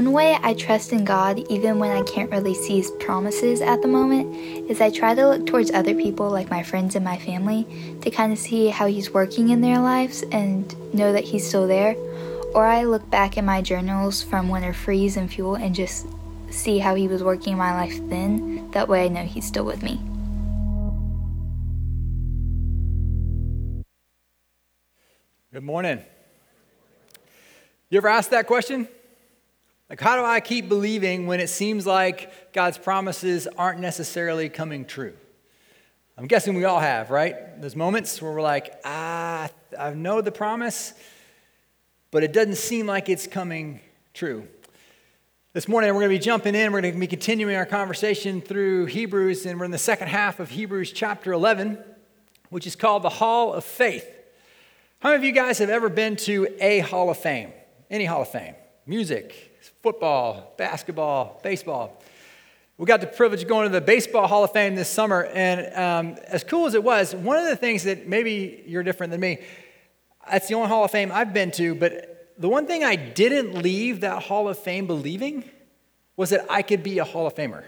One way I trust in God, even when I can't really see His promises at the moment, is I try to look towards other people, like my friends and my family, to kind of see how He's working in their lives and know that He's still there. Or I look back at my journals from Winter Freeze and Fuel and just see how He was working in my life then. That way I know He's still with me. Good morning. You ever asked that question? Like, how do I keep believing when it seems like God's promises aren't necessarily coming true? I'm guessing we all have, right? Those moments where we're like, ah, I know the promise, but it doesn't seem like it's coming true. This morning, we're going to be jumping in. We're going to be continuing our conversation through Hebrews, and we're in the second half of Hebrews chapter 11, which is called the Hall of Faith. How many of you guys have ever been to a Hall of Fame? Any Hall of Fame? Music, football, basketball, baseball. We got the privilege of going to the Baseball Hall of Fame this summer, and um, as cool as it was, one of the things that maybe you're different than me, that's the only Hall of Fame I've been to, but the one thing I didn't leave that Hall of Fame believing was that I could be a Hall of Famer.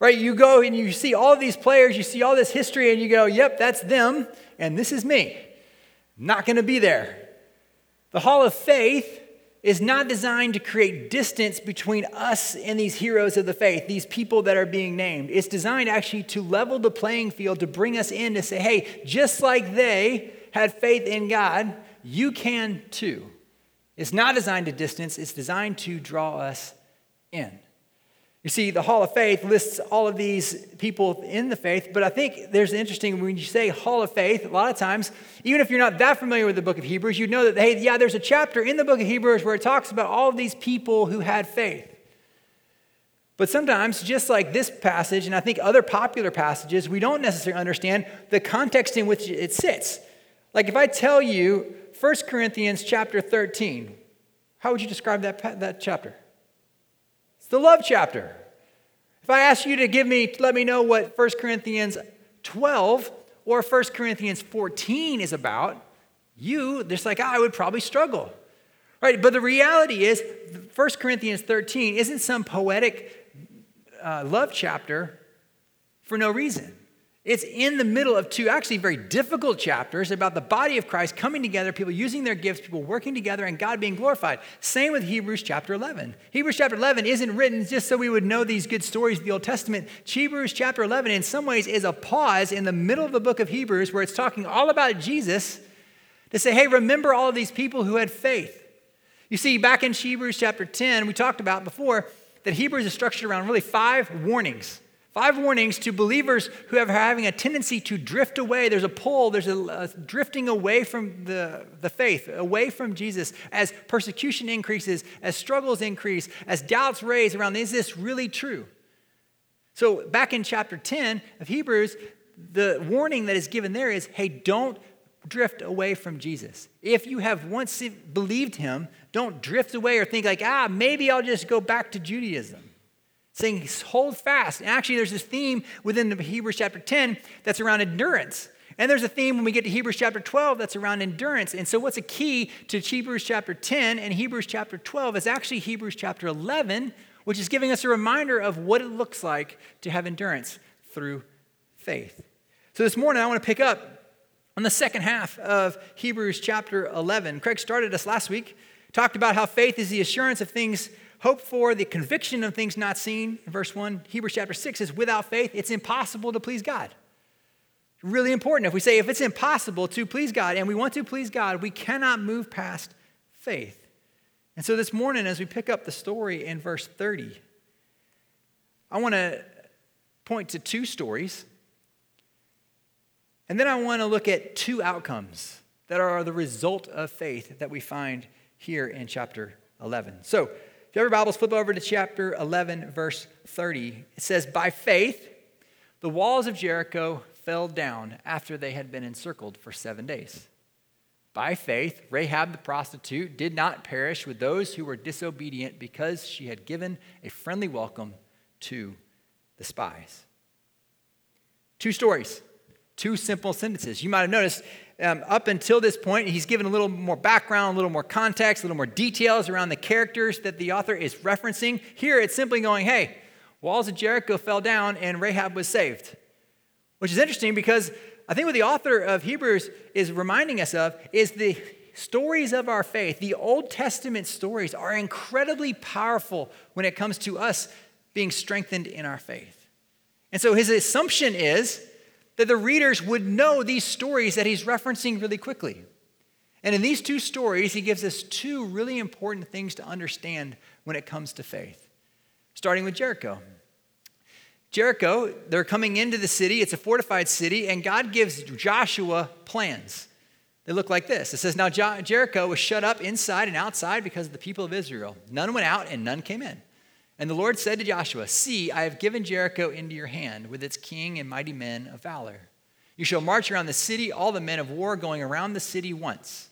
right? You go and you see all these players, you see all this history, and you go, yep, that's them, and this is me. Not gonna be there. The Hall of Faith is not designed to create distance between us and these heroes of the faith, these people that are being named. It's designed actually to level the playing field, to bring us in to say, hey, just like they had faith in God, you can too. It's not designed to distance, it's designed to draw us in. You see, the Hall of Faith lists all of these people in the faith, but I think there's interesting when you say Hall of Faith, a lot of times, even if you're not that familiar with the book of Hebrews, you know that, hey, yeah, there's a chapter in the book of Hebrews where it talks about all of these people who had faith. But sometimes, just like this passage, and I think other popular passages, we don't necessarily understand the context in which it sits. Like if I tell you 1 Corinthians chapter 13, how would you describe that, that chapter? It's the love chapter. If I ask you to give me, let me know what 1 Corinthians 12 or 1 Corinthians 14 is about, you, just like I, would probably struggle. Right? But the reality is, 1 Corinthians 13 isn't some poetic uh, love chapter for no reason. It's in the middle of two actually very difficult chapters about the body of Christ coming together, people using their gifts, people working together, and God being glorified. Same with Hebrews chapter 11. Hebrews chapter 11 isn't written just so we would know these good stories of the Old Testament. Hebrews chapter 11, in some ways, is a pause in the middle of the book of Hebrews where it's talking all about Jesus to say, hey, remember all of these people who had faith. You see, back in Hebrews chapter 10, we talked about before that Hebrews is structured around really five warnings Five warnings to believers who are having a tendency to drift away. There's a pull, there's a, a, drifting away from the, the faith, away from Jesus as persecution increases, as struggles increase, as doubts raise around is this really true? So, back in chapter 10 of Hebrews, the warning that is given there is hey, don't drift away from Jesus. If you have once believed him, don't drift away or think, like, ah, maybe I'll just go back to Judaism saying hold fast. And actually, there's this theme within the Hebrews chapter 10 that's around endurance. And there's a theme when we get to Hebrews chapter 12 that's around endurance. And so, what's a key to Hebrews chapter 10 and Hebrews chapter 12 is actually Hebrews chapter 11, which is giving us a reminder of what it looks like to have endurance through faith. So, this morning, I want to pick up on the second half of Hebrews chapter 11. Craig started us last week, talked about how faith is the assurance of things hope for, the conviction of things not seen. Verse 1, Hebrews chapter 6 is without faith, it's impossible to please God. Really important. If we say if it's impossible to please God and we want to please God, we cannot move past faith. And so this morning, as we pick up the story in verse 30, I want to point to two stories. And then I want to look at two outcomes that are the result of faith that we find here in chapter 11. So, if you have your Bibles, flip over to chapter 11, verse 30. It says, By faith, the walls of Jericho fell down after they had been encircled for seven days. By faith, Rahab the prostitute did not perish with those who were disobedient because she had given a friendly welcome to the spies. Two stories, two simple sentences. You might have noticed um, up until this point, he's given a little more background, a little more context, a little more details around the characters that the author is referencing. Here, it's simply going, hey, walls of Jericho fell down and Rahab was saved. Which is interesting because I think what the author of Hebrews is reminding us of is the stories of our faith. The Old Testament stories are incredibly powerful when it comes to us being strengthened in our faith. And so his assumption is that the readers would know these stories that he's referencing really quickly. And in these two stories, he gives us two really important things to understand when it comes to faith. Starting with Jericho. Jericho, they're coming into the city, it's a fortified city, and God gives Joshua plans. They look like this. It says, Now Jericho was shut up inside and outside because of the people of Israel. None went out and none came in. And the Lord said to Joshua, See, I have given Jericho into your hand with its king and mighty men of valor. You shall march around the city, all the men of war going around the city once.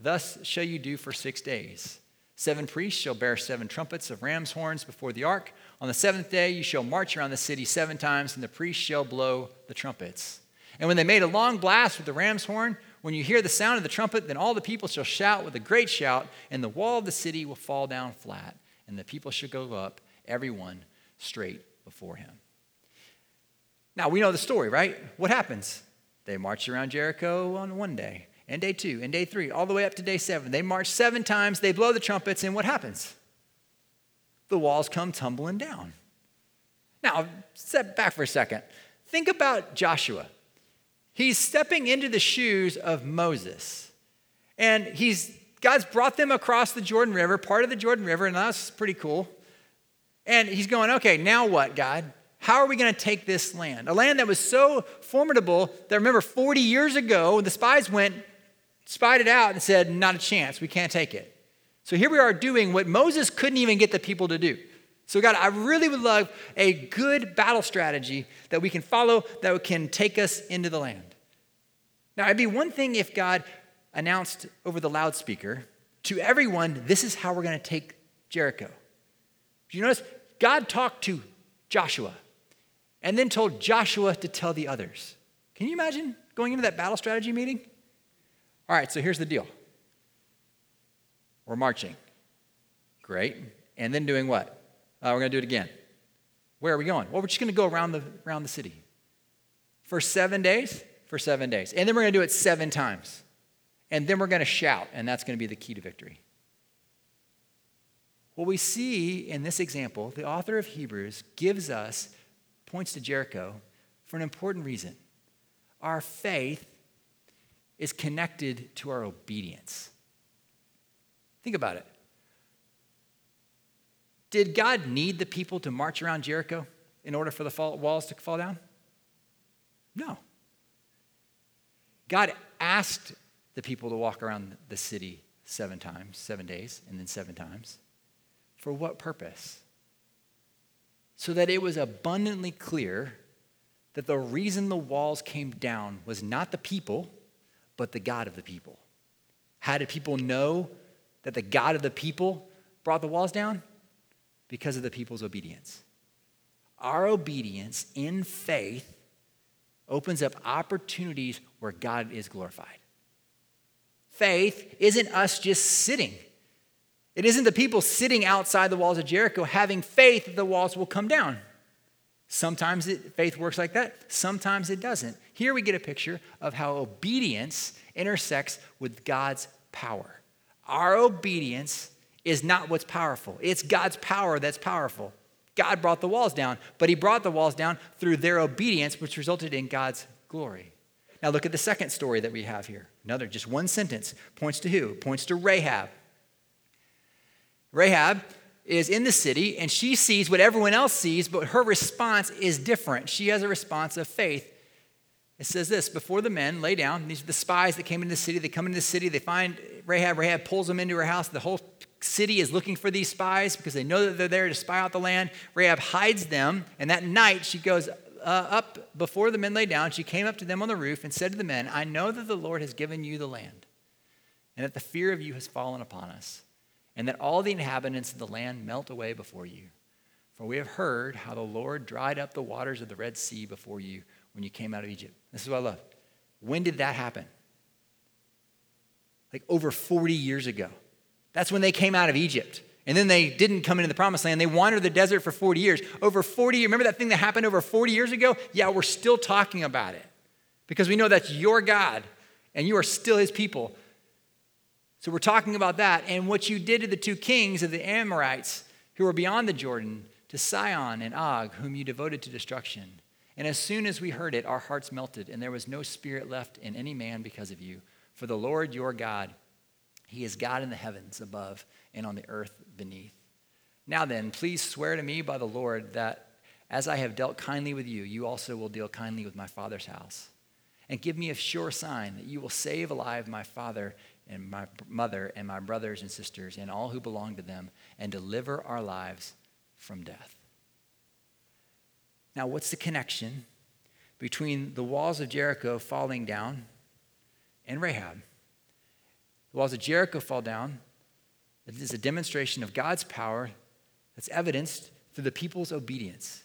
Thus shall you do for six days. Seven priests shall bear seven trumpets of ram's horns before the ark. On the seventh day you shall march around the city seven times, and the priests shall blow the trumpets. And when they made a long blast with the ram's horn, when you hear the sound of the trumpet, then all the people shall shout with a great shout, and the wall of the city will fall down flat, and the people shall go up everyone straight before him. Now, we know the story, right? What happens? They march around Jericho on one day, and day two, and day three, all the way up to day seven. They march seven times, they blow the trumpets, and what happens? The walls come tumbling down. Now, step back for a second. Think about Joshua. He's stepping into the shoes of Moses. And he's God's brought them across the Jordan River, part of the Jordan River, and that's pretty cool. And he's going, okay, now what, God? How are we going to take this land? A land that was so formidable that remember 40 years ago, the spies went, spied it out, and said, not a chance, we can't take it. So here we are doing what Moses couldn't even get the people to do. So, God, I really would love a good battle strategy that we can follow that can take us into the land. Now, it'd be one thing if God announced over the loudspeaker to everyone, this is how we're going to take Jericho. Do you notice God talked to Joshua and then told Joshua to tell the others. Can you imagine going into that battle strategy meeting? All right, so here's the deal we're marching. Great. And then doing what? Uh, we're going to do it again. Where are we going? Well, we're just going to go around the, around the city. For seven days? For seven days. And then we're going to do it seven times. And then we're going to shout, and that's going to be the key to victory. What we see in this example, the author of Hebrews gives us, points to Jericho for an important reason. Our faith is connected to our obedience. Think about it. Did God need the people to march around Jericho in order for the walls to fall down? No. God asked the people to walk around the city seven times, seven days, and then seven times. For what purpose? So that it was abundantly clear that the reason the walls came down was not the people, but the God of the people. How did people know that the God of the people brought the walls down? Because of the people's obedience. Our obedience in faith opens up opportunities where God is glorified. Faith isn't us just sitting it isn't the people sitting outside the walls of Jericho having faith that the walls will come down. Sometimes it, faith works like that, sometimes it doesn't. Here we get a picture of how obedience intersects with God's power. Our obedience is not what's powerful, it's God's power that's powerful. God brought the walls down, but He brought the walls down through their obedience, which resulted in God's glory. Now, look at the second story that we have here. Another, just one sentence, points to who? Points to Rahab. Rahab is in the city and she sees what everyone else sees, but her response is different. She has a response of faith. It says this before the men lay down, these are the spies that came into the city. They come into the city, they find Rahab. Rahab pulls them into her house. The whole city is looking for these spies because they know that they're there to spy out the land. Rahab hides them, and that night she goes uh, up before the men lay down. She came up to them on the roof and said to the men, I know that the Lord has given you the land, and that the fear of you has fallen upon us and that all the inhabitants of the land melt away before you. For we have heard how the Lord dried up the waters of the Red Sea before you when you came out of Egypt. This is what I love. When did that happen? like over 40 years ago. That's when they came out of Egypt. And then they didn't come into the promised land. They wandered the desert for 40 years. Over 40 years, remember that thing that happened over 40 years ago? Yeah, we're still talking about it because we know that's your God and you are still his people. So we're talking about that and what you did to the two kings of the Amorites who were beyond the Jordan, to Sihon and Og, whom you devoted to destruction. And as soon as we heard it, our hearts melted, and there was no spirit left in any man because of you. For the Lord your God, he is God in the heavens above and on the earth beneath. Now then, please swear to me by the Lord that as I have dealt kindly with you, you also will deal kindly with my father's house. And give me a sure sign that you will save alive my father and my mother and my brothers and sisters and all who belong to them and deliver our lives from death. Now, what's the connection between the walls of Jericho falling down and Rahab? The walls of Jericho fall down. It is a demonstration of God's power that's evidenced through the people's obedience.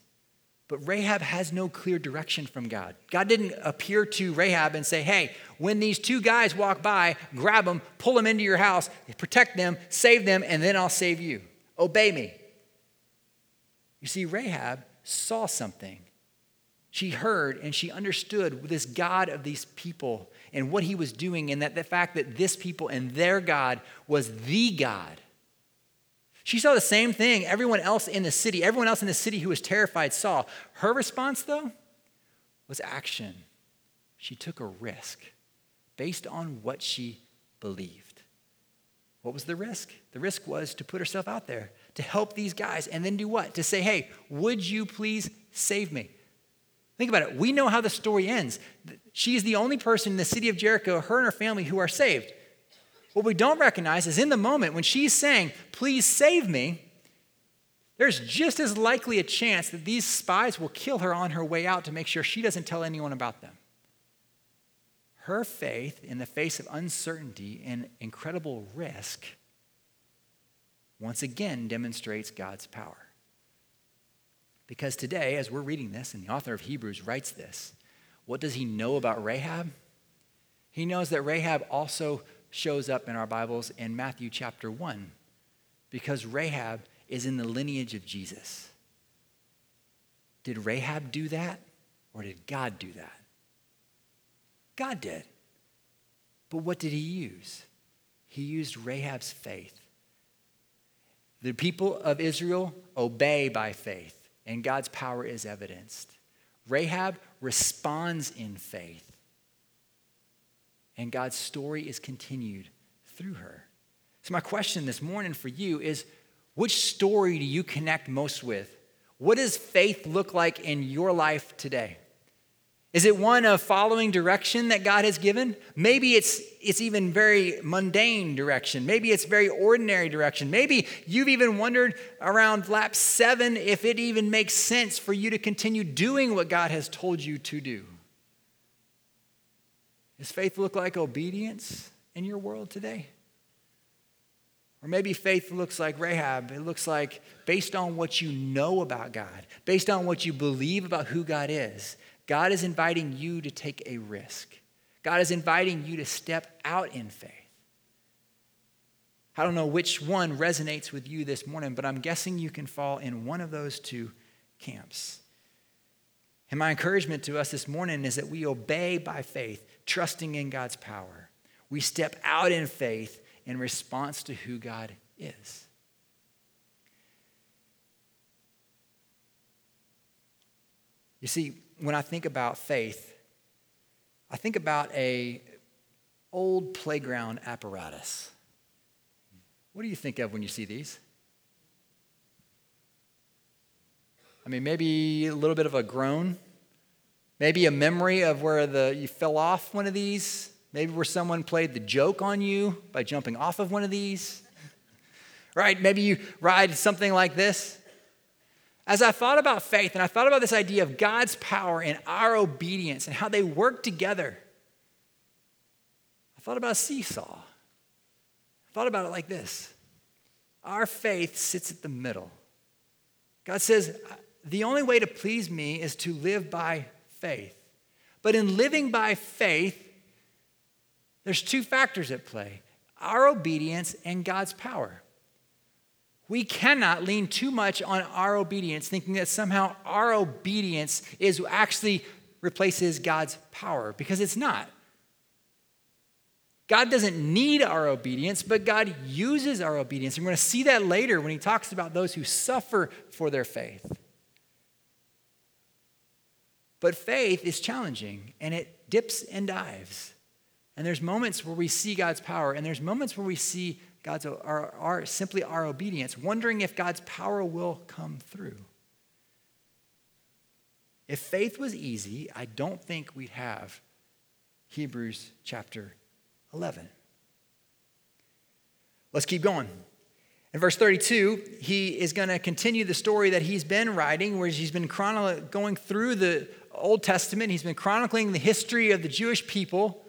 But Rahab has no clear direction from God. God didn't appear to Rahab and say, hey, when these two guys walk by, grab them, pull them into your house, protect them, save them, and then I'll save you. Obey me. You see, Rahab saw something. She heard and she understood this God of these people and what he was doing, and that the fact that this people and their God was the God she saw the same thing everyone else in the city, everyone else in the city who was terrified saw. Her response, though, was action. She took a risk based on what she believed. What was the risk? The risk was to put herself out there to help these guys and then do what? To say, hey, would you please save me? Think about it. We know how the story ends. She is the only person in the city of Jericho, her and her family, who are saved. What we don't recognize is in the moment when she's saying, Please save me, there's just as likely a chance that these spies will kill her on her way out to make sure she doesn't tell anyone about them. Her faith in the face of uncertainty and incredible risk once again demonstrates God's power. Because today, as we're reading this, and the author of Hebrews writes this, what does he know about Rahab? He knows that Rahab also shows up in our Bibles in Matthew chapter 1 because Rahab is in the lineage of Jesus. Did Rahab do that or did God do that? God did. But what did he use? He used Rahab's faith. The people of Israel obey by faith, and God's power is evidenced. Rahab responds in faith and God's story is continued through her. So, my question this morning for you is which story do you connect most with? What does faith look like in your life today? Is it one of following direction that God has given? Maybe it's, it's even very mundane direction. Maybe it's very ordinary direction. Maybe you've even wondered around lap seven if it even makes sense for you to continue doing what God has told you to do. Does faith look like obedience in your world today? Or maybe faith looks like Rahab. It looks like based on what you know about God, based on what you believe about who God is, God is inviting you to take a risk. God is inviting you to step out in faith. I don't know which one resonates with you this morning, but I'm guessing you can fall in one of those two camps. And my encouragement to us this morning is that we obey by faith, trusting in God's power. We step out in faith in response to who God is. You see, when I think about faith, I think about a old playground apparatus. What do you think of when you see these? I mean, maybe a little bit of a groan. Maybe a memory of where the, you fell off one of these. Maybe where someone played the joke on you by jumping off of one of these. Right? Maybe you ride something like this. As I thought about faith and I thought about this idea of God's power and our obedience and how they work together, I thought about a seesaw. I thought about it like this Our faith sits at the middle. God says, the only way to please me is to live by faith. But in living by faith, there's two factors at play. our obedience and God's power. We cannot lean too much on our obedience, thinking that somehow our obedience is actually replaces God's power, because it's not. God doesn't need our obedience, but God uses our obedience. And we're going to see that later when he talks about those who suffer for their faith. But faith is challenging and it dips and dives. And there's moments where we see God's power, and there's moments where we see God's our, our, simply our obedience, wondering if God's power will come through. If faith was easy, I don't think we'd have Hebrews chapter 11. Let's keep going. In verse 32, he is going to continue the story that he's been writing, where he's been chronolo- going through the Old Testament. He's been chronicling the history of the Jewish people.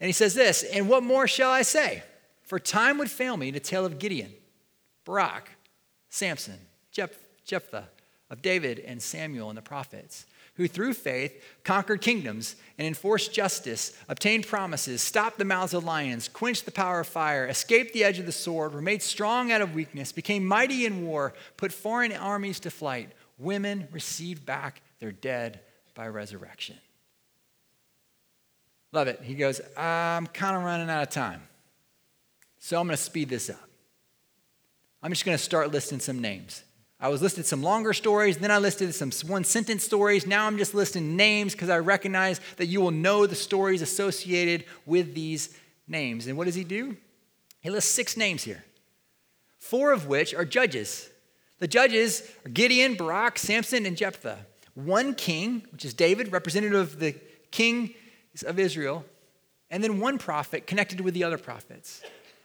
And he says this And what more shall I say? For time would fail me to tell of Gideon, Barak, Samson, Jephthah, of David and Samuel and the prophets who through faith conquered kingdoms and enforced justice, obtained promises, stopped the mouths of lions, quenched the power of fire, escaped the edge of the sword, were made strong out of weakness, became mighty in war, put foreign armies to flight. Women received back their dead by resurrection. Love it. He goes, I'm kind of running out of time. So I'm going to speed this up. I'm just going to start listing some names. I was listed some longer stories, then I listed some one sentence stories. Now I'm just listing names because I recognize that you will know the stories associated with these names. And what does he do? He lists six names here, four of which are judges. The judges are Gideon, Barak, Samson, and Jephthah. One king, which is David, representative of the king of Israel, and then one prophet connected with the other prophets.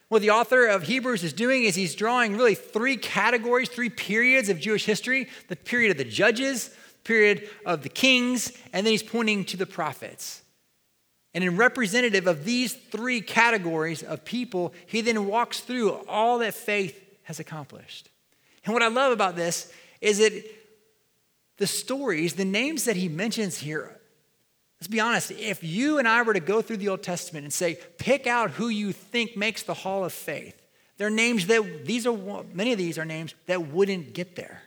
What the author of Hebrews is doing is he's drawing really three categories, three periods of Jewish history the period of the judges, period of the kings, and then he's pointing to the prophets. And in representative of these three categories of people, he then walks through all that faith has accomplished. And what I love about this is that the stories, the names that he mentions here, Let's be honest, if you and I were to go through the Old Testament and say, pick out who you think makes the hall of faith, there are names that, these are, many of these are names that wouldn't get there.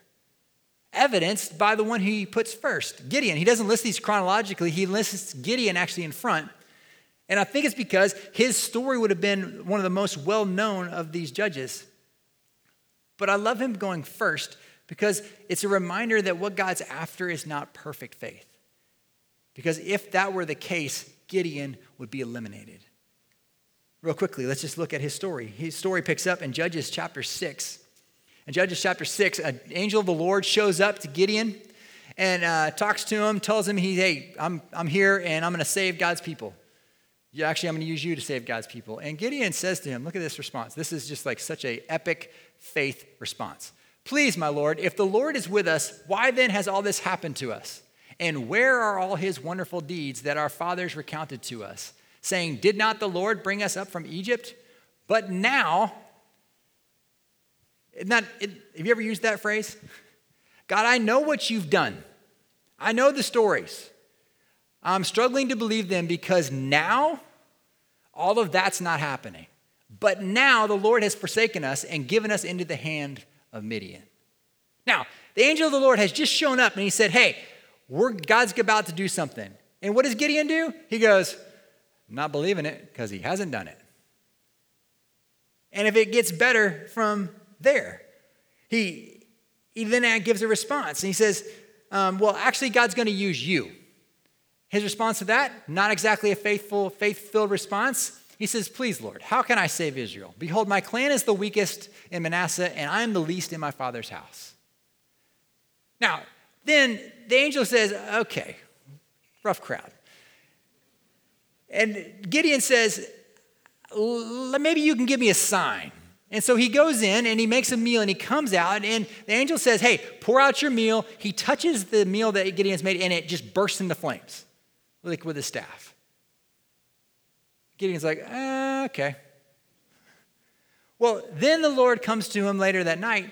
Evidenced by the one he puts first, Gideon. He doesn't list these chronologically, he lists Gideon actually in front. And I think it's because his story would have been one of the most well known of these judges. But I love him going first because it's a reminder that what God's after is not perfect faith. Because if that were the case, Gideon would be eliminated. Real quickly, let's just look at his story. His story picks up in Judges chapter 6. In Judges chapter 6, an angel of the Lord shows up to Gideon and uh, talks to him, tells him, he, Hey, I'm, I'm here and I'm going to save God's people. Actually, I'm going to use you to save God's people. And Gideon says to him, Look at this response. This is just like such a epic faith response. Please, my Lord, if the Lord is with us, why then has all this happened to us? And where are all his wonderful deeds that our fathers recounted to us, saying, Did not the Lord bring us up from Egypt? But now, not, have you ever used that phrase? God, I know what you've done. I know the stories. I'm struggling to believe them because now all of that's not happening. But now the Lord has forsaken us and given us into the hand of Midian. Now, the angel of the Lord has just shown up and he said, Hey, we're, God's about to do something. And what does Gideon do? He goes, not believing it because he hasn't done it. And if it gets better from there, he, he then gives a response. And he says, um, Well, actually, God's going to use you. His response to that, not exactly a faithful, faith filled response. He says, Please, Lord, how can I save Israel? Behold, my clan is the weakest in Manasseh, and I am the least in my father's house. Now, then the angel says, Okay, rough crowd. And Gideon says, Maybe you can give me a sign. And so he goes in and he makes a meal and he comes out and the angel says, Hey, pour out your meal. He touches the meal that Gideon's made and it just bursts into flames, like with his staff. Gideon's like, uh, Okay. Well, then the Lord comes to him later that night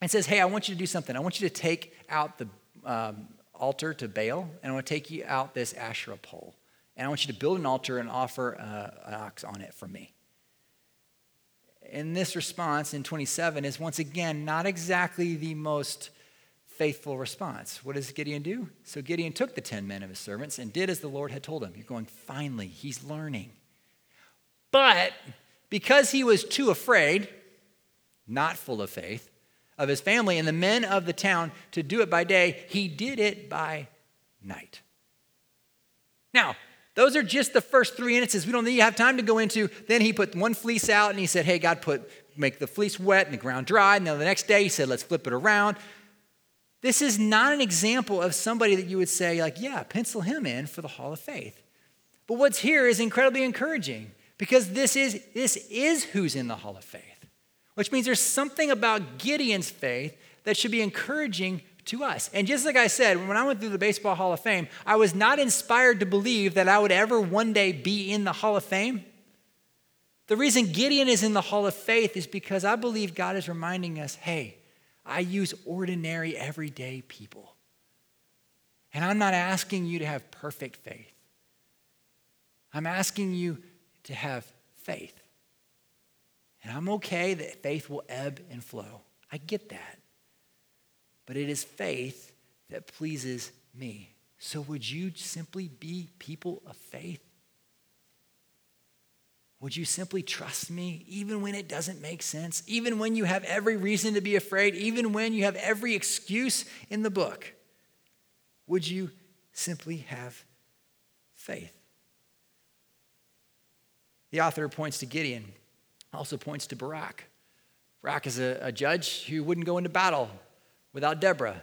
and says, Hey, I want you to do something. I want you to take out the um, altar to Baal, and I want to take you out this Asherah pole. And I want you to build an altar and offer uh, an ox on it for me. And this response in 27 is once again not exactly the most faithful response. What does Gideon do? So Gideon took the 10 men of his servants and did as the Lord had told him. You're going, finally, he's learning. But because he was too afraid, not full of faith, of his family and the men of the town to do it by day, he did it by night. Now, those are just the first three instances. We don't need to have time to go into. Then he put one fleece out and he said, Hey, God, put make the fleece wet and the ground dry. And then the next day he said, Let's flip it around. This is not an example of somebody that you would say, like, yeah, pencil him in for the Hall of Faith. But what's here is incredibly encouraging because this is, this is who's in the Hall of Faith, which means there's something about Gideon's faith that should be encouraging to us. And just like I said, when I went through the Baseball Hall of Fame, I was not inspired to believe that I would ever one day be in the Hall of Fame. The reason Gideon is in the Hall of Faith is because I believe God is reminding us hey, I use ordinary, everyday people. And I'm not asking you to have perfect faith. I'm asking you to have faith. And I'm okay that faith will ebb and flow. I get that. But it is faith that pleases me. So would you simply be people of faith? Would you simply trust me even when it doesn't make sense? Even when you have every reason to be afraid? Even when you have every excuse in the book? Would you simply have faith? The author points to Gideon, also points to Barak. Barak is a, a judge who wouldn't go into battle without Deborah.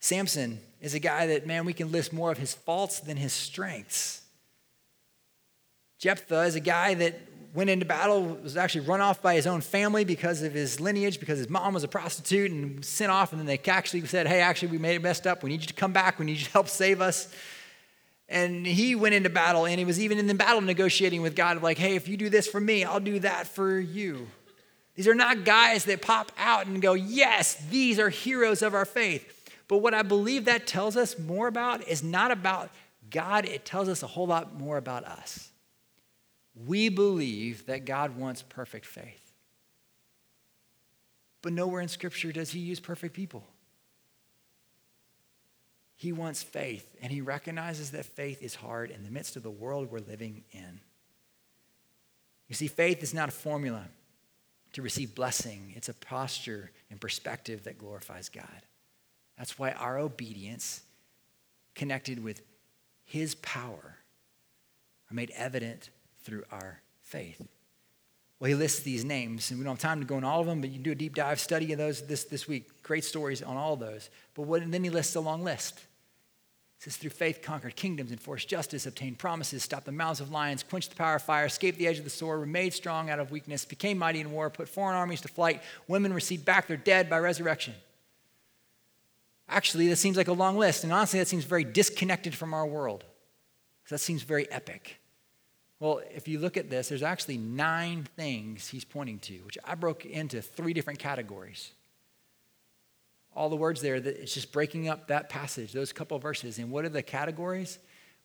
Samson is a guy that, man, we can list more of his faults than his strengths. Jephthah is a guy that went into battle, was actually run off by his own family because of his lineage, because his mom was a prostitute and sent off. And then they actually said, Hey, actually, we made it messed up. We need you to come back. We need you to help save us. And he went into battle, and he was even in the battle negotiating with God, like, Hey, if you do this for me, I'll do that for you. These are not guys that pop out and go, Yes, these are heroes of our faith. But what I believe that tells us more about is not about God, it tells us a whole lot more about us. We believe that God wants perfect faith. But nowhere in Scripture does He use perfect people. He wants faith, and He recognizes that faith is hard in the midst of the world we're living in. You see, faith is not a formula to receive blessing, it's a posture and perspective that glorifies God. That's why our obedience, connected with His power, are made evident through our faith. Well, he lists these names, and we don't have time to go into all of them, but you can do a deep dive study of those this, this week. Great stories on all those. But what, then he lists a long list. It says, through faith, conquered kingdoms, enforced justice, obtained promises, stopped the mouths of lions, quenched the power of fire, escaped the edge of the sword, were made strong out of weakness, became mighty in war, put foreign armies to flight. Women received back their dead by resurrection. Actually, that seems like a long list, and honestly, that seems very disconnected from our world. That seems very epic. Well, if you look at this, there's actually nine things he's pointing to, which I broke into three different categories. All the words there, that it's just breaking up that passage, those couple verses. And what are the categories?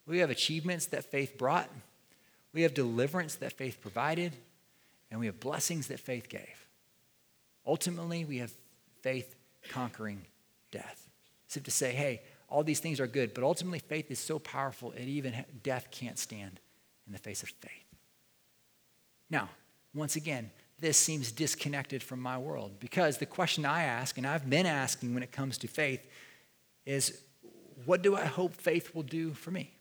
We have achievements that faith brought, we have deliverance that faith provided, and we have blessings that faith gave. Ultimately, we have faith conquering death. As to say, hey, all these things are good, but ultimately faith is so powerful, it even death can't stand in the face of faith. Now, once again, this seems disconnected from my world because the question I ask, and I've been asking when it comes to faith, is what do I hope faith will do for me?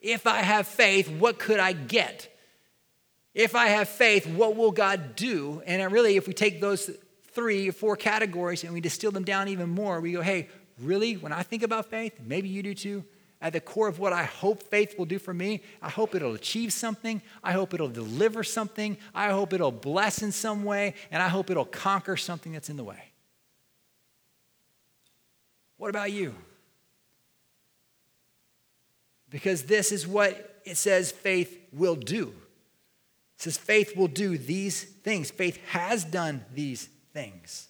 If I have faith, what could I get? If I have faith, what will God do? And really, if we take those three or four categories and we distill them down even more, we go, hey, really, when I think about faith, maybe you do too, at the core of what I hope faith will do for me, I hope it'll achieve something. I hope it'll deliver something. I hope it'll bless in some way. And I hope it'll conquer something that's in the way. What about you? Because this is what it says faith will do. It says faith will do these things. Faith has done these things.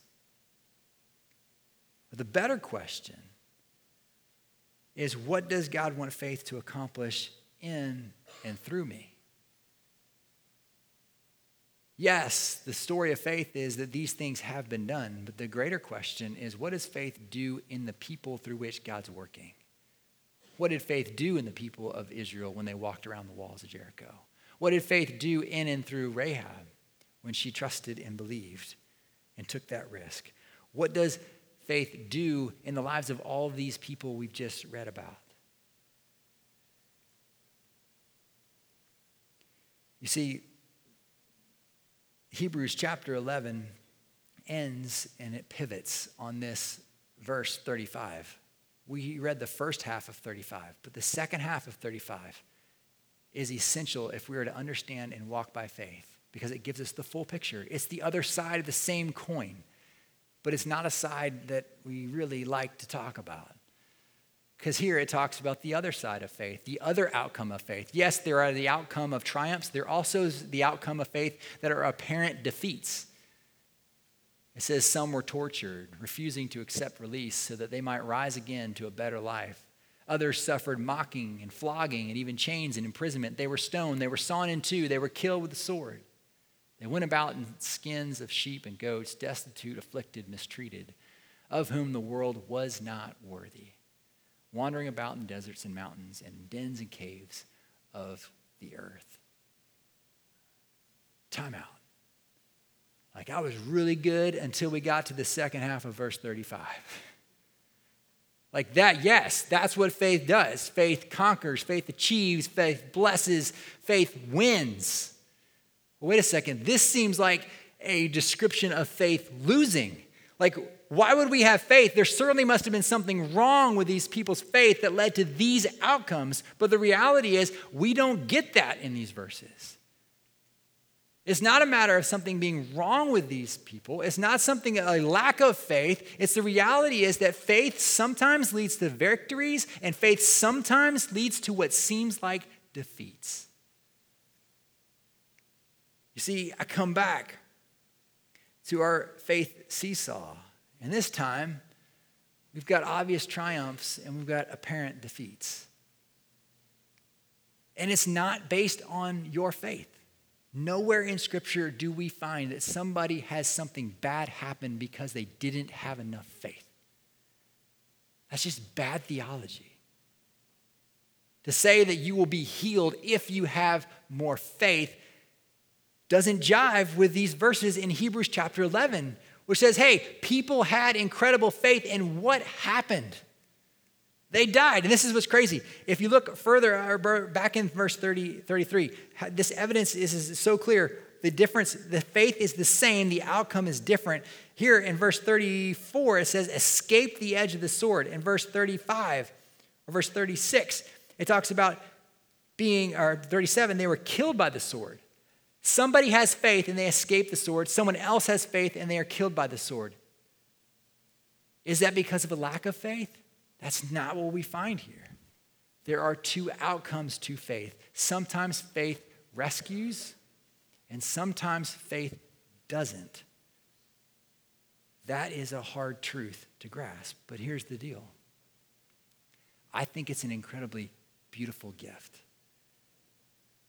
But the better question is what does God want faith to accomplish in and through me. Yes, the story of faith is that these things have been done, but the greater question is what does faith do in the people through which God's working? What did faith do in the people of Israel when they walked around the walls of Jericho? What did faith do in and through Rahab when she trusted and believed and took that risk? What does faith do in the lives of all of these people we've just read about? You see, Hebrews chapter 11 ends and it pivots on this verse 35. We read the first half of 35, but the second half of 35 is essential if we are to understand and walk by faith because it gives us the full picture. It's the other side of the same coin, but it's not a side that we really like to talk about. Because here it talks about the other side of faith, the other outcome of faith. Yes, there are the outcome of triumphs, there are also the outcome of faith that are apparent defeats. It says some were tortured, refusing to accept release so that they might rise again to a better life. Others suffered mocking and flogging and even chains and imprisonment. They were stoned, they were sawn in two, they were killed with the sword. They went about in skins of sheep and goats, destitute, afflicted, mistreated, of whom the world was not worthy wandering about in deserts and mountains and dens and caves of the earth. Time out. Like I was really good until we got to the second half of verse 35. Like that, yes, that's what faith does. Faith conquers, faith achieves, faith blesses, faith wins. Wait a second, this seems like a description of faith losing. Like, why would we have faith? There certainly must have been something wrong with these people's faith that led to these outcomes. But the reality is, we don't get that in these verses. It's not a matter of something being wrong with these people. It's not something, a lack of faith. It's the reality is that faith sometimes leads to victories, and faith sometimes leads to what seems like defeats. You see, I come back to our faith seesaw. And this time, we've got obvious triumphs and we've got apparent defeats. And it's not based on your faith. Nowhere in Scripture do we find that somebody has something bad happen because they didn't have enough faith. That's just bad theology. To say that you will be healed if you have more faith doesn't jive with these verses in Hebrews chapter 11, which says, hey, people had incredible faith, and what happened? They died. And this is what's crazy. If you look further, uh, back in verse 30, 33, this evidence is, is so clear. The difference, the faith is the same, the outcome is different. Here in verse 34, it says, escape the edge of the sword. In verse 35, or verse 36, it talks about being, or 37, they were killed by the sword. Somebody has faith and they escape the sword. Someone else has faith and they are killed by the sword. Is that because of a lack of faith? That's not what we find here. There are two outcomes to faith. Sometimes faith rescues, and sometimes faith doesn't. That is a hard truth to grasp, but here's the deal I think it's an incredibly beautiful gift.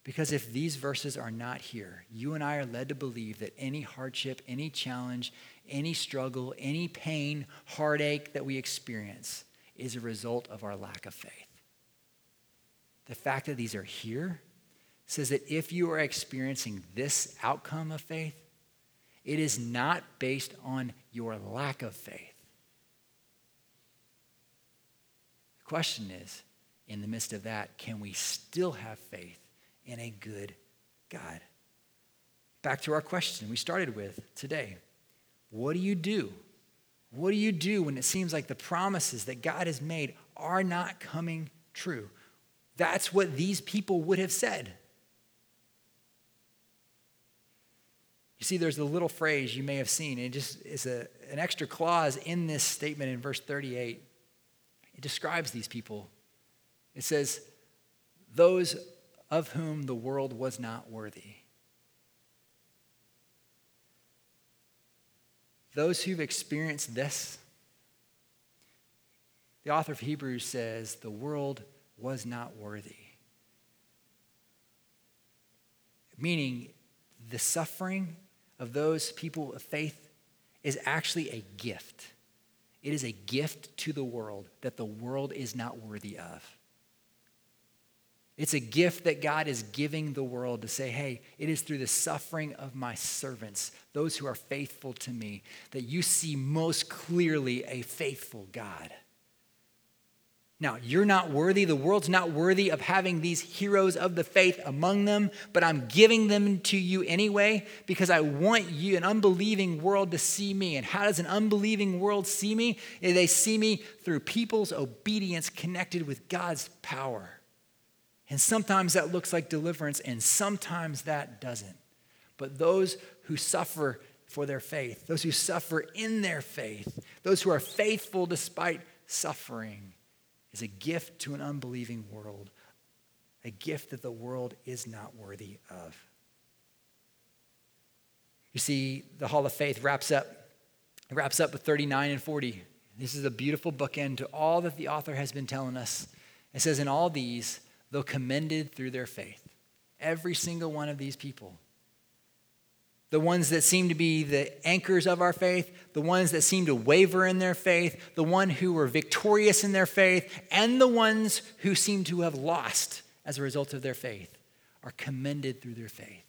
Because if these verses are not here, you and I are led to believe that any hardship, any challenge, any struggle, any pain, heartache that we experience is a result of our lack of faith. The fact that these are here says that if you are experiencing this outcome of faith, it is not based on your lack of faith. The question is in the midst of that, can we still have faith and a good God. Back to our question we started with today. What do you do? What do you do when it seems like the promises that God has made are not coming true? That's what these people would have said. You see, there's a little phrase you may have seen. It just is a, an extra clause in this statement in verse 38. It describes these people. It says, Those of whom the world was not worthy. Those who've experienced this, the author of Hebrews says, the world was not worthy. meaning the suffering of those people of faith is actually a gift. It is a gift to the world that the world is not worthy of. It's a gift that God is giving the world to say, hey, it is through the suffering of my servants, those who are faithful to me, that you see most clearly a faithful God. Now, you're not worthy, the world's not worthy of having these heroes of the faith among them, but I'm giving them to you anyway because I want you, an unbelieving world, to see me. And how does an unbelieving world see me? They see me through people's obedience connected with God's power. And sometimes that looks like deliverance, and sometimes that doesn't. But those who suffer for their faith, those who suffer in their faith, those who are faithful despite suffering, is a gift to an unbelieving world, a gift that the world is not worthy of. You see, the Hall of Faith wraps up, wraps up with 39 and 40. This is a beautiful bookend to all that the author has been telling us. It says, In all these, though commended through their faith. Every single one of these people. The ones that seem to be the anchors of our faith, the ones that seem to waver in their faith, the one who were victorious in their faith, and the ones who seem to have lost as a result of their faith are commended through their faith.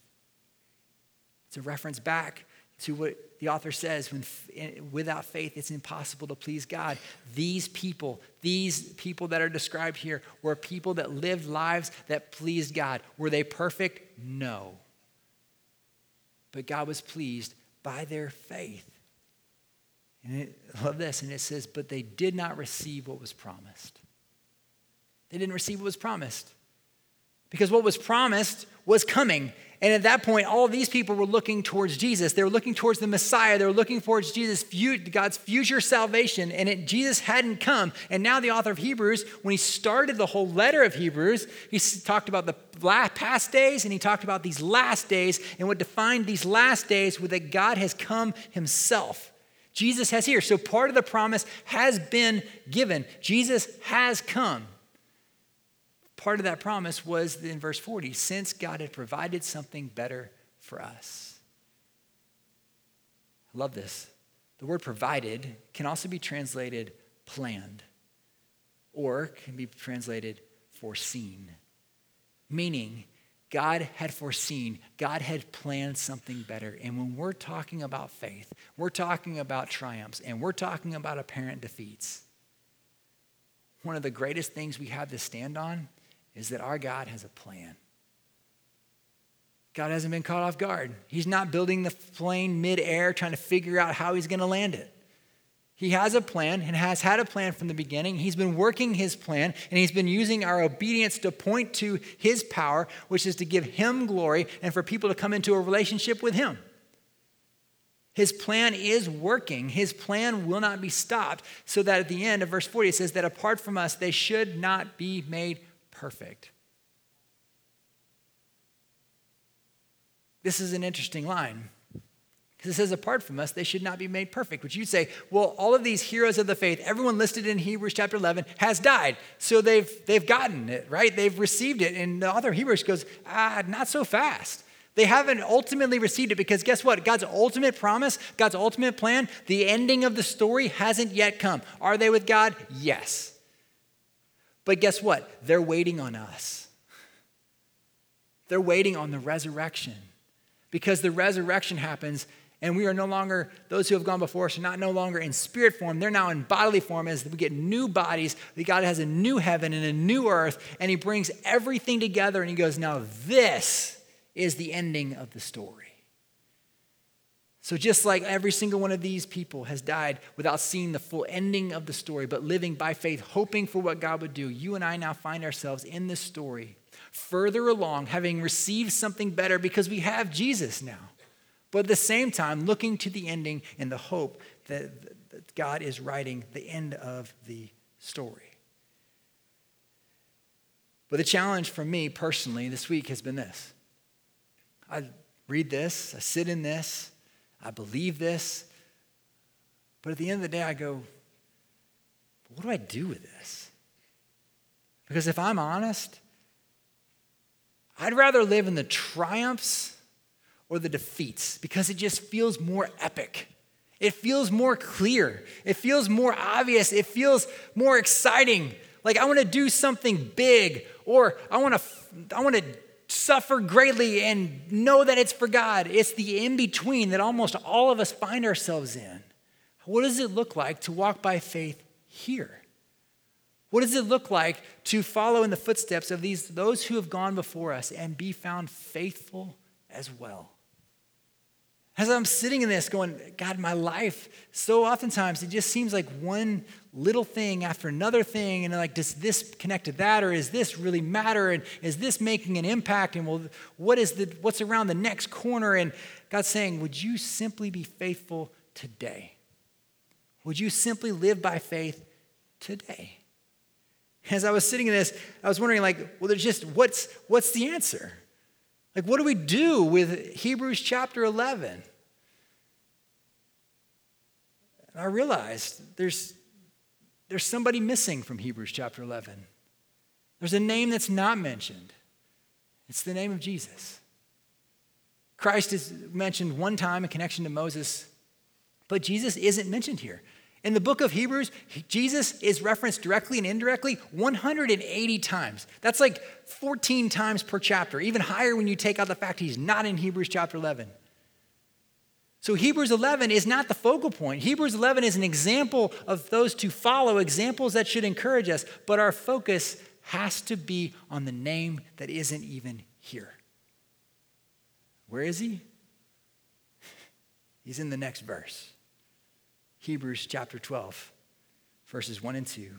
It's a reference back to what the author says when, without faith it's impossible to please god. These people these people that are described here were people that lived lives that pleased god. Were they perfect? No. But god was pleased by their faith. And I love this and it says but they did not receive what was promised. They didn't receive what was promised. Because what was promised was coming and at that point, all these people were looking towards Jesus. They were looking towards the Messiah. They were looking towards Jesus, God's future salvation. And it, Jesus hadn't come. And now the author of Hebrews, when he started the whole letter of Hebrews, he talked about the past days and he talked about these last days. And what defined these last days was that God has come himself. Jesus has here. So part of the promise has been given. Jesus has come part of that promise was in verse 40 since God had provided something better for us. I love this. The word provided can also be translated planned or can be translated foreseen, meaning God had foreseen, God had planned something better. And when we're talking about faith, we're talking about triumphs, and we're talking about apparent defeats. One of the greatest things we have to stand on is that our God has a plan. God hasn't been caught off guard. He's not building the plane midair trying to figure out how he's going to land it. He has a plan and has had a plan from the beginning. He's been working his plan and he's been using our obedience to point to his power, which is to give him glory and for people to come into a relationship with him. His plan is working. His plan will not be stopped. So that at the end of verse 40, it says that apart from us, they should not be made perfect. This is an interesting line. Because it says, apart from us, they should not be made perfect. Which you'd say, well, all of these heroes of the faith, everyone listed in Hebrews chapter 11 has died. So they've, they've gotten it, right? They've received it. And the author of Hebrews goes, ah, not so fast. They haven't ultimately received it because guess what? God's ultimate promise, God's ultimate plan, the ending of the story hasn't yet come. Are they with God? Yes. But guess what? They're waiting on us. They're waiting on the resurrection because the resurrection happens and we are no longer, those who have gone before us are not no longer in spirit form. They're now in bodily form as we get new bodies. God has a new heaven and a new earth, and He brings everything together and He goes, Now this is the ending of the story. So, just like every single one of these people has died without seeing the full ending of the story, but living by faith, hoping for what God would do, you and I now find ourselves in this story, further along, having received something better because we have Jesus now. But at the same time, looking to the ending in the hope that, that God is writing the end of the story. But the challenge for me personally this week has been this I read this, I sit in this. I believe this. But at the end of the day, I go, what do I do with this? Because if I'm honest, I'd rather live in the triumphs or the defeats because it just feels more epic. It feels more clear. It feels more obvious. It feels more exciting. Like I want to do something big or I want to I want to suffer greatly and know that it's for God. It's the in between that almost all of us find ourselves in. What does it look like to walk by faith here? What does it look like to follow in the footsteps of these those who have gone before us and be found faithful as well? As I'm sitting in this going, God, my life, so oftentimes it just seems like one little thing after another thing. And like, does this connect to that? Or is this really matter? And is this making an impact? And well, what is the, what's around the next corner? And God's saying, would you simply be faithful today? Would you simply live by faith today? As I was sitting in this, I was wondering, like, well, there's just what's what's the answer? Like, what do we do with Hebrews chapter 11? And I realized there's there's somebody missing from Hebrews chapter 11. There's a name that's not mentioned. It's the name of Jesus. Christ is mentioned one time in connection to Moses, but Jesus isn't mentioned here. In the book of Hebrews, Jesus is referenced directly and indirectly 180 times. That's like 14 times per chapter, even higher when you take out the fact he's not in Hebrews chapter 11. So Hebrews 11 is not the focal point. Hebrews 11 is an example of those to follow, examples that should encourage us, but our focus has to be on the name that isn't even here. Where is he? He's in the next verse. Hebrews chapter 12, verses 1 and 2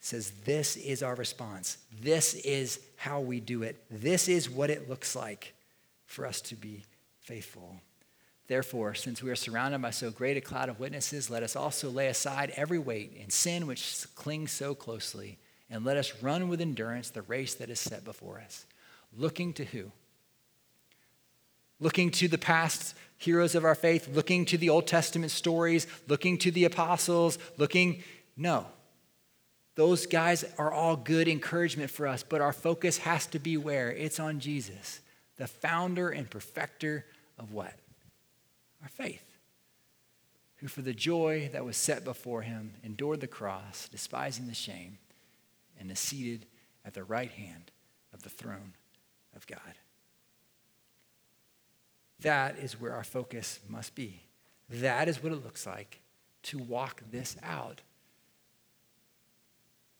says, This is our response. This is how we do it. This is what it looks like for us to be faithful. Therefore, since we are surrounded by so great a cloud of witnesses, let us also lay aside every weight and sin which clings so closely, and let us run with endurance the race that is set before us. Looking to who? Looking to the past heroes of our faith, looking to the Old Testament stories, looking to the apostles, looking. No. Those guys are all good encouragement for us, but our focus has to be where? It's on Jesus, the founder and perfecter of what? Our faith. Who, for the joy that was set before him, endured the cross, despising the shame, and is seated at the right hand of the throne of God. That is where our focus must be. That is what it looks like to walk this out.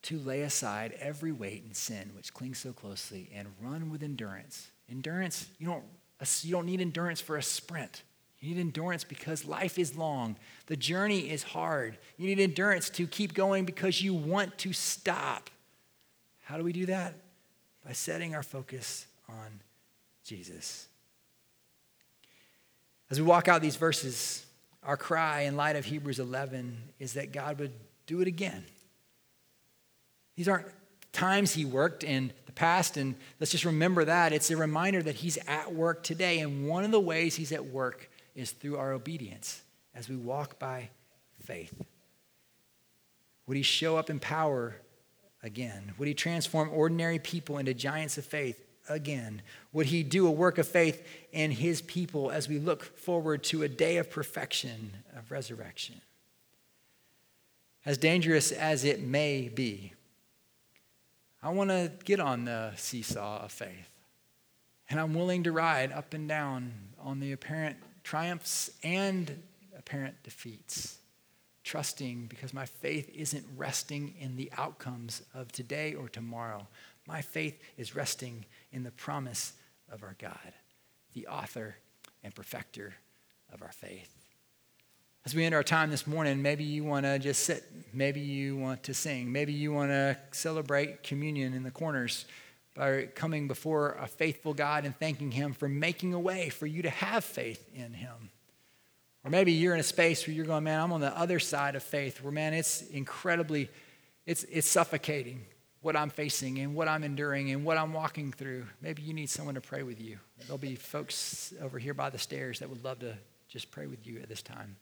To lay aside every weight and sin which clings so closely and run with endurance. Endurance, you don't, you don't need endurance for a sprint. You need endurance because life is long. The journey is hard. You need endurance to keep going because you want to stop. How do we do that? By setting our focus on Jesus. As we walk out these verses, our cry in light of Hebrews 11 is that God would do it again. These aren't times he worked in the past, and let's just remember that. It's a reminder that he's at work today, and one of the ways he's at work is through our obedience as we walk by faith. Would he show up in power again? Would he transform ordinary people into giants of faith? again? Would he do a work of faith in his people as we look forward to a day of perfection, of resurrection? As dangerous as it may be, I want to get on the seesaw of faith. And I'm willing to ride up and down on the apparent triumphs and apparent defeats, trusting because my faith isn't resting in the outcomes of today or tomorrow. My faith is resting in the promise of our God, the author and perfecter of our faith. As we end our time this morning, maybe you want to just sit. Maybe you want to sing. Maybe you want to celebrate communion in the corners by coming before a faithful God and thanking Him for making a way for you to have faith in Him. Or maybe you're in a space where you're going, man, I'm on the other side of faith, where, man, it's incredibly, it's, it's suffocating what I'm facing and what I'm enduring and what I'm walking through. Maybe you need someone to pray with you. There'll be folks over here by the stairs that would love to just pray with you at this time.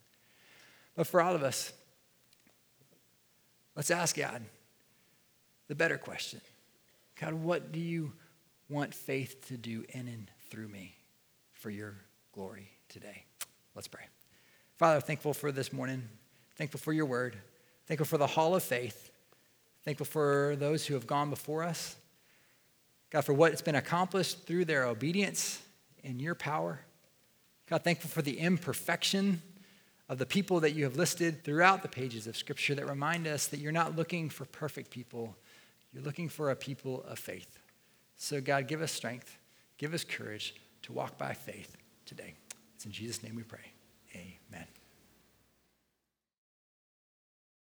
But for all of us, let's ask God the better question God, what do you want faith to do in and through me for your glory today. Let's pray. Father, thankful for this morning, thankful for your word, thankful for the hall of faith, thankful for those who have gone before us. God, for what's been accomplished through their obedience and your power. God, thankful for the imperfection of the people that you have listed throughout the pages of Scripture that remind us that you're not looking for perfect people, you're looking for a people of faith. So, God, give us strength, give us courage to walk by faith today. It's in Jesus' name we pray. Amen.